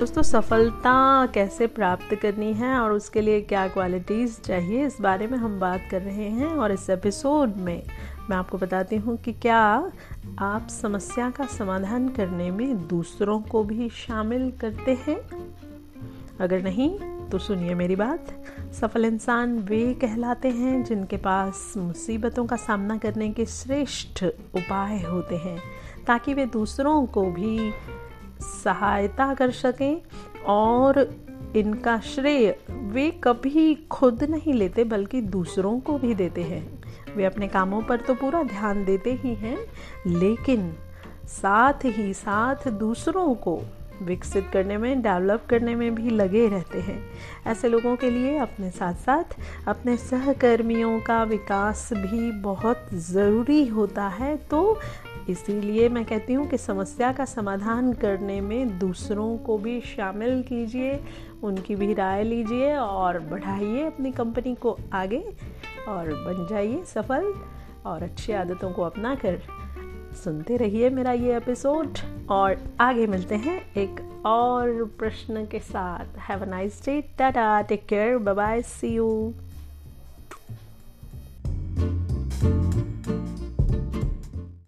दोस्तों सफलता कैसे प्राप्त करनी है और उसके लिए क्या क्वालिटीज़ चाहिए, इस बारे में हम बात कर रहे हैं और इस एपिसोड में मैं आपको बताती हूँ कि क्या आप समस्या का समाधान करने में दूसरों को भी शामिल करते हैं। अगर नहीं तो सुनिए मेरी बात। सफल इंसान वे कहलाते हैं जिनके पास मुसीबतों का सामना करने के श्रेष्ठ उपाय होते हैं, ताकि वे दूसरों को भी सहायता कर सकें और इनका श्रेय वे कभी खुद नहीं लेते, बल्कि दूसरों को भी देते हैं। वे अपने कामों पर तो पूरा ध्यान देते ही हैं, लेकिन साथ ही साथ दूसरों को विकसित करने में, डेवलप करने में भी लगे रहते हैं। ऐसे लोगों के लिए अपने साथ साथ अपने सहकर्मियों का विकास भी बहुत ज़रूरी होता है। तो इसीलिए मैं कहती हूँ कि समस्या का समाधान करने में दूसरों को भी शामिल कीजिए, उनकी भी राय लीजिए और बढ़ाइए अपनी कंपनी को आगे और बन जाइए सफल और अच्छी आदतों को अपना कर सुनते रहिए मेरा ये एपिसोड और आगे मिलते हैं एक और प्रश्न के साथ। Have a nice day tata take care bye bye see you